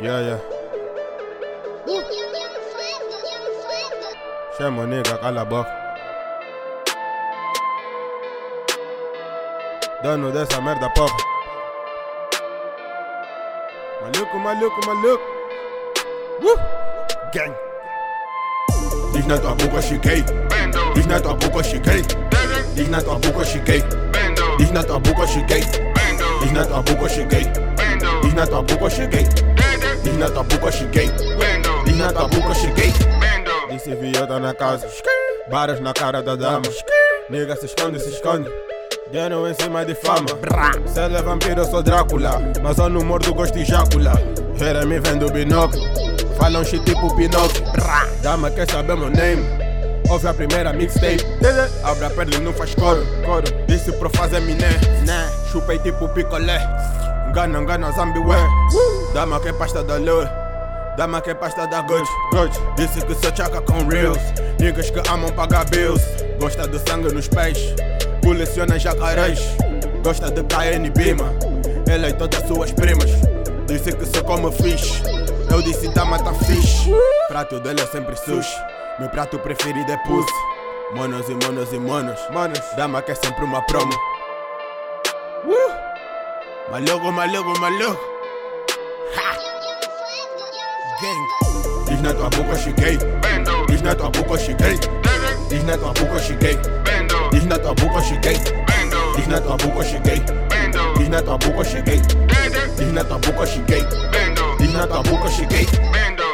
Yeah, yeah. Share my nigga, I love buff. Dono de esa merda, pop. Maluco, maluco, maluco. Woo! Gang. Dich net op boek als je gay. Dich net op boek als je gay. Dich net op boek als je gay. Dich net op boek als je gay. Dich net Diz na tua boca, cheguei. Diz na tua boca, cheguei. Disse viota na casa. Baras na cara da dama. Nega se esconde, se esconde. Dinheiro em cima de fama. Se ele é vampiro, eu sou Drácula. Mas eu não mordo, gosto de jácula. Era me vendo binóculo. Falam shit tipo Pinóquio. Dama quer saber meu name. Ouve a primeira mixtape. Abre a perna e não faz coro. coro. Disse pro fazer miné. Chupei tipo picolé. Engana, engana, zambiwé. Dama que é pasta da lua. Dama que é pasta da Gucci. Gucci. Disse que sou chaca com reels. Niggas que amam pagar bills. Gosta de sangue nos pés. Coleciona jacarés. Gosta de KN Bima. Ela e todas suas primas. Disse que sou como fish. Eu disse dama tá fixe. Prato dela é sempre sushi. Meu prato preferido é pussy. Monos e monos e monos. Manos. Dama que é sempre uma promo. My loco, my loco, my loco. Gang. Is not a book she gay. Bando. Is not a book she gay. Is not a book she gay. Bando. Is not a book she gay. Bando. Is not a book she gay. Bando. Is not a book she gay. Bando. Is not a book she gay. Bando. Is not a book she gay. Bando.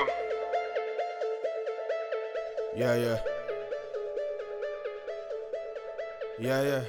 Yeah, yeah. Yeah, yeah.